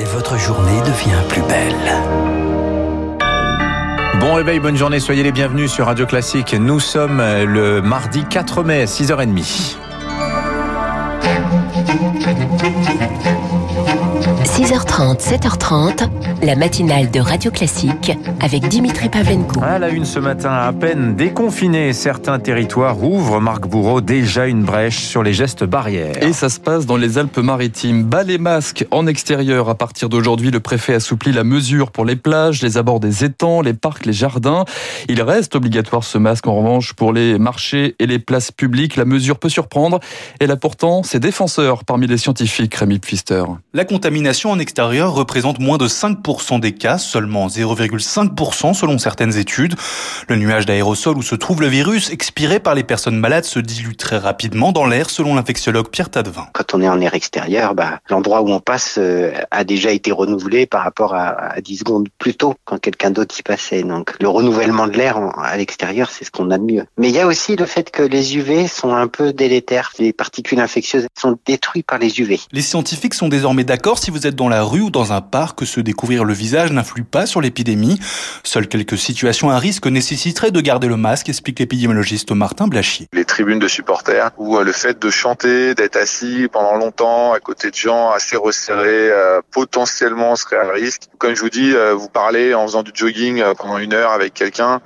et votre journée devient plus belle. Bon réveil, bonne journée, soyez les bienvenus sur Radio Classique. Nous sommes le mardi 4 mai, 6h30. 6h30, 7h30, la matinale de Radio Classique avec Dimitri Pavlenko. À la une ce matin, à peine déconfinés, certains territoires ouvrent, Marc Bourreau, déjà une brèche sur les gestes barrières. Et ça se passe dans les Alpes-Maritimes. Bas les masques en extérieur. À partir d'aujourd'hui, le préfet assouplit la mesure pour les plages, les abords des étangs, les parcs, les jardins. Il reste obligatoire ce masque en revanche pour les marchés et les places publiques. La mesure peut surprendre. Elle a pourtant ses défenseurs parmi les scientifiques, Rémi Pfister. La contamination en extérieur représente moins de 5% des cas, seulement 0,5% selon certaines études. Le nuage d'aérosol où se trouve le virus expiré par les personnes malades se dilue très rapidement dans l'air selon l'infectiologue Pierre Tadevin. Quand on est en air extérieur, bah, l'endroit où on passe euh, a déjà été renouvelé par rapport à, à 10 secondes plus tôt quand quelqu'un d'autre y passait. Donc le renouvellement de l'air à l'extérieur, c'est ce qu'on a de mieux. Mais il y a aussi le fait que les UV sont un peu délétères. Les particules infectieuses sont détruites par les UV. Les scientifiques sont désormais d'accord si vous êtes dans la rue ou dans un parc se découvrir le visage n'influe pas sur l'épidémie. Seules quelques situations à risque nécessiteraient de garder le masque, explique l'épidémiologiste Martin Blachier. Les tribunes de supporters ou euh, le fait de chanter, d'être assis pendant longtemps à côté de gens assez resserrés, euh, potentiellement serait à risque. Comme je vous dis, euh, vous parlez en faisant du jogging pendant une heure avec quelqu'un,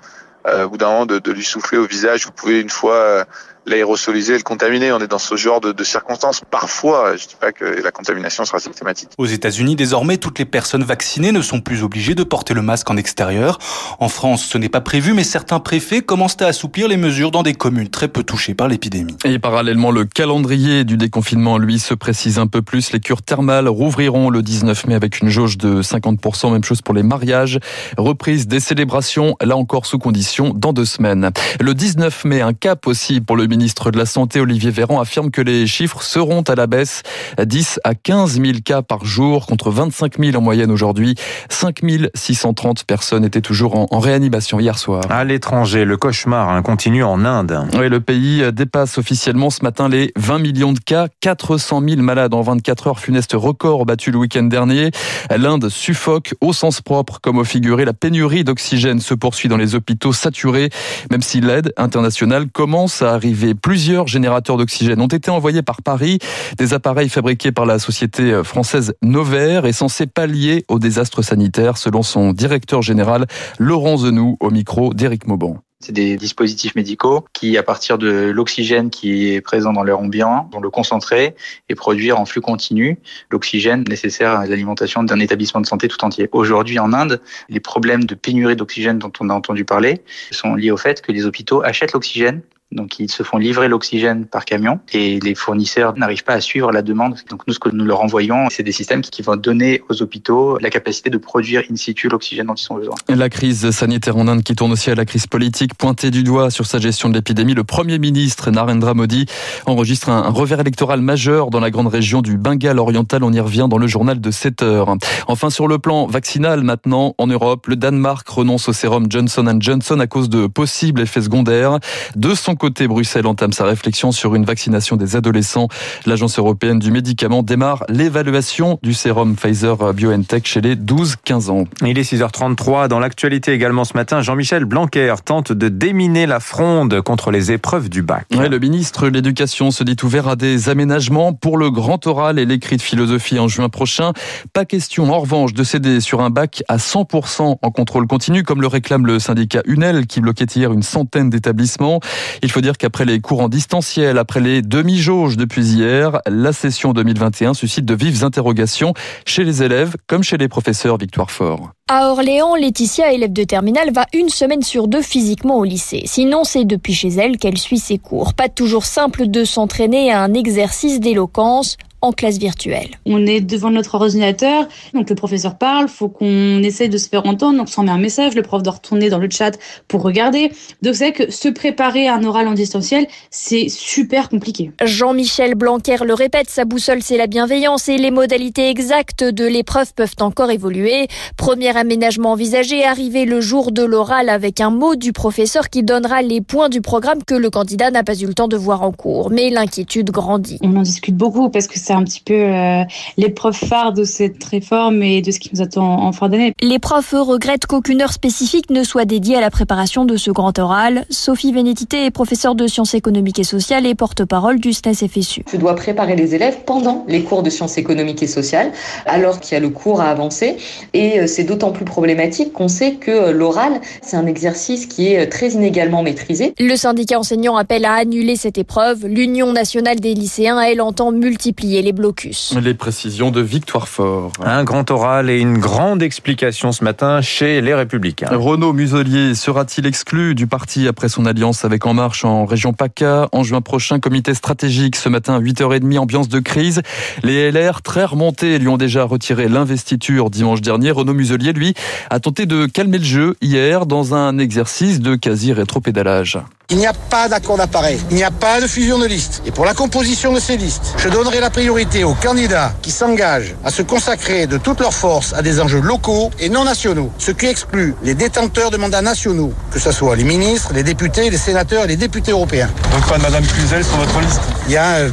euh, au bout d'un moment de, lui souffler au visage, vous pouvez une fois l'aérosoliser et le contaminer. On est dans ce genre de, de, circonstances. Parfois, je dis pas que la contamination sera systématique. Aux États-Unis, désormais, toutes les personnes vaccinées ne sont plus obligées de porter le masque en extérieur. En France, ce n'est pas prévu, mais certains préfets commencent à assouplir les mesures dans des communes très peu touchées par l'épidémie. Et parallèlement, le calendrier du déconfinement, lui, se précise un peu plus. Les cures thermales rouvriront le 19 mai avec une jauge de 50%. Même chose pour les mariages. Reprise des célébrations, là encore sous condition, dans deux semaines. Le 19 mai, un cap aussi pour le ministre de la Santé, Olivier Véran, affirme que les chiffres seront à la baisse. 10 à 15 000 cas par jour contre 25 000 en moyenne aujourd'hui. 5 630 personnes étaient toujours en, en réanimation hier soir. À l'étranger, le cauchemar hein, continue en Inde. Oui, le pays dépasse officiellement ce matin les 20 millions de cas. 400 000 malades en 24 heures. Funeste record battu le week-end dernier. L'Inde suffoque au sens propre comme au figuré. La pénurie d'oxygène se poursuit dans les hôpitaux saturés, même si l'aide internationale commence à arriver. Plusieurs générateurs d'oxygène ont été envoyés par Paris. Des appareils fabriqués par la société française Novair et censés pallier au désastre sanitaire, selon son directeur général Laurent Zenou au micro d'Éric Mauban. C'est des dispositifs médicaux qui, à partir de l'oxygène qui est présent dans l'air ambiant, vont le concentrer et produire en flux continu l'oxygène nécessaire à l'alimentation d'un établissement de santé tout entier. Aujourd'hui, en Inde, les problèmes de pénurie d'oxygène dont on a entendu parler sont liés au fait que les hôpitaux achètent l'oxygène donc ils se font livrer l'oxygène par camion et les fournisseurs n'arrivent pas à suivre la demande. Donc nous, ce que nous leur envoyons, c'est des systèmes qui vont donner aux hôpitaux la capacité de produire in situ l'oxygène dont ils ont besoin. La crise sanitaire en Inde qui tourne aussi à la crise politique, pointée du doigt sur sa gestion de l'épidémie, le Premier ministre Narendra Modi enregistre un revers électoral majeur dans la grande région du Bengale oriental. On y revient dans le journal de 7 heures. Enfin, sur le plan vaccinal maintenant, en Europe, le Danemark renonce au sérum Johnson Johnson à cause de possibles effets secondaires. De son côté, Bruxelles entame sa réflexion sur une vaccination des adolescents. L'Agence européenne du médicament démarre l'évaluation du sérum Pfizer BioNTech chez les 12-15 ans. Il est 6h33. Dans l'actualité également ce matin, Jean-Michel Blanquer tente de déminer la fronde contre les épreuves du bac. Ouais, le ministre de l'Éducation se dit ouvert à des aménagements pour le grand oral et l'écrit de philosophie en juin prochain. Pas question, en revanche, de céder sur un bac à 100% en contrôle continu, comme le réclame le syndicat UNEL, qui bloquait hier une centaine d'établissements. Il faut dire qu'après les cours en distanciel, après les demi-jauges depuis hier, la session 2021 suscite de vives interrogations chez les élèves comme chez les professeurs Victoire Fort. À Orléans, Laetitia, élève de terminale, va une semaine sur deux physiquement au lycée. Sinon, c'est depuis chez elle qu'elle suit ses cours. Pas toujours simple de s'entraîner à un exercice d'éloquence en classe virtuelle. On est devant notre ordinateur, donc le professeur parle, faut qu'on essaye de se faire entendre, donc on met un message, le prof doit retourner dans le chat pour regarder. Donc c'est que se préparer à un oral en distanciel, c'est super compliqué. Jean-Michel Blanquer le répète, sa boussole c'est la bienveillance et les modalités exactes de l'épreuve peuvent encore évoluer. Premier aménagement envisagé, arriver le jour de l'oral avec un mot du professeur qui donnera les points du programme que le candidat n'a pas eu le temps de voir en cours. Mais l'inquiétude grandit. On en discute beaucoup parce que ça c'est un petit peu euh, l'épreuve phare de cette réforme et de ce qui nous attend en fin d'année. Les profs regrettent qu'aucune heure spécifique ne soit dédiée à la préparation de ce grand oral. Sophie Vénétité est professeure de sciences économiques et sociales et porte-parole du SNES FSU. Je dois préparer les élèves pendant les cours de sciences économiques et sociales, alors qu'il y a le cours à avancer. Et euh, c'est d'autant plus problématique qu'on sait que euh, l'oral, c'est un exercice qui est très inégalement maîtrisé. Le syndicat enseignant appelle à annuler cette épreuve. L'Union nationale des lycéens, elle, entend multiplier les blocus. Les précisions de Victoire Fort. Un grand oral et une grande explication ce matin chez les Républicains. Renaud Muselier sera-t-il exclu du parti après son alliance avec En Marche en région PACA En juin prochain, comité stratégique ce matin, 8h30, ambiance de crise. Les LR, très remontés, lui ont déjà retiré l'investiture dimanche dernier. Renaud Muselier, lui, a tenté de calmer le jeu hier dans un exercice de quasi-rétropédalage. Il n'y a pas d'accord d'appareil, il n'y a pas de fusion de listes. Et pour la composition de ces listes, je donnerai la priorité aux candidats qui s'engagent à se consacrer de toutes leurs forces à des enjeux locaux et non nationaux, ce qui exclut les détenteurs de mandats nationaux, que ce soit les ministres, les députés, les sénateurs et les députés européens. Donc pas de Madame Cluzel sur votre liste? Il y a euh,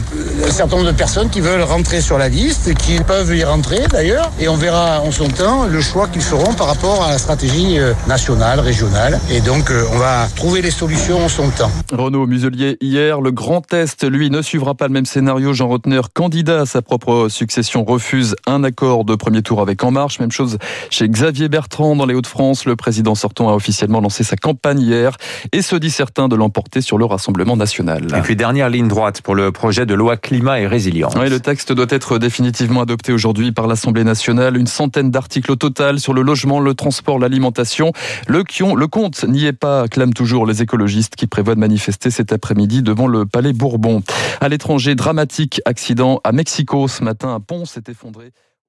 un certain nombre de personnes qui veulent rentrer sur la liste, qui peuvent y rentrer d'ailleurs, et on verra en son temps le choix qu'ils feront par rapport à la stratégie euh, nationale, régionale. Et donc euh, on va trouver les solutions en son temps. Renaud Muselier, hier, le Grand Est, lui, ne suivra pas le même scénario. Jean Rotner, candidat à sa propre succession, refuse un accord de premier tour avec En Marche. Même chose chez Xavier Bertrand dans les Hauts-de-France. Le président sortant a officiellement lancé sa campagne hier et se dit certain de l'emporter sur le Rassemblement national. Et puis dernière ligne droite pour le projet de loi climat et résilience. Oui, le texte doit être définitivement adopté aujourd'hui par l'Assemblée nationale. Une centaine d'articles au total sur le logement, le transport, l'alimentation. Le, le compte n'y est pas, clament toujours les écologistes qui prévoit de manifester cet après-midi devant le Palais Bourbon. À l'étranger, dramatique accident à Mexico ce matin. Un pont s'est effondré.